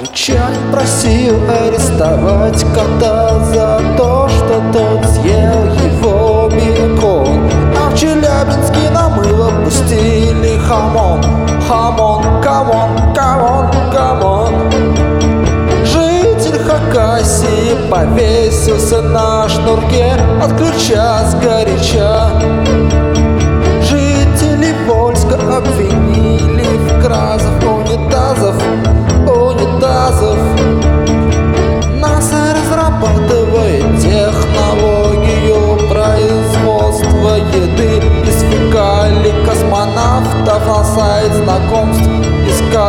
Англичанин просил арестовать кота за то, что тот съел его бекон. А в Челябинске на мыло пустили хамон. Хамон, come on, come on, come on. Житель Хакасии повесился на шнурке От ключа сгоряча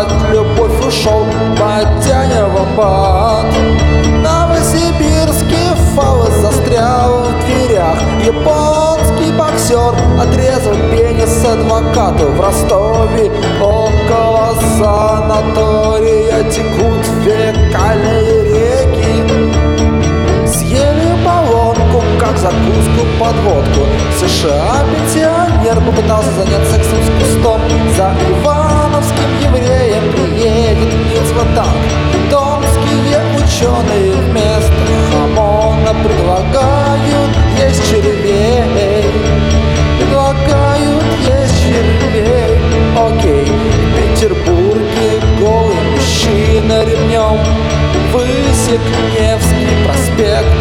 Искать любовь ушел в амбат Новосибирский фалос застрял в дверях. Японский боксер отрезал пенис адвокату В Ростове. Около санатория текут фекальные реки. Съели баллонку, как закуску под водку США пенсионер попытался занять сексом с кустом За Ивановским евреем приедет Ницватанк Томские ученые вместо хамона предлагают есть червей Предлагают есть червей Окей, в Петербурге голый мужчина ремнем Высек Невский проспект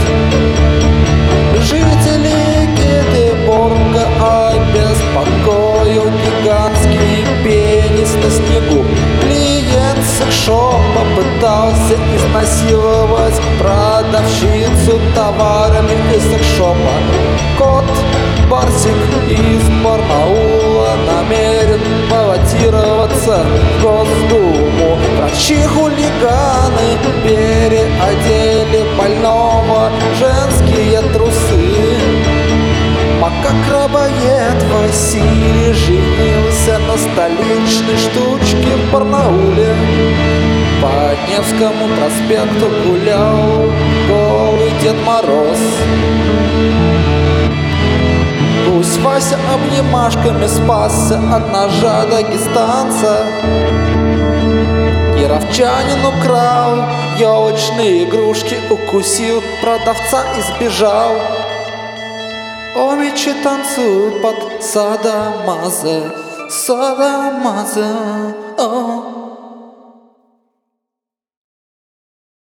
изнасиловать продавщицу товарами из секшопа. Кот Барсик из Барнаула намерен баллотироваться в Госдуму. Врачи-хулиганы переодели больного женские трусы. Пока крабоед Василий женился на столичной штучке в Барнауле Невскому проспекту гулял голый Дед Мороз. Пусть Вася обнимашками спасся от ножа дагестанца. Кировчанин украл елочные игрушки Укусил продавца и сбежал Омичи танцуют под Садамаза Садамаза О.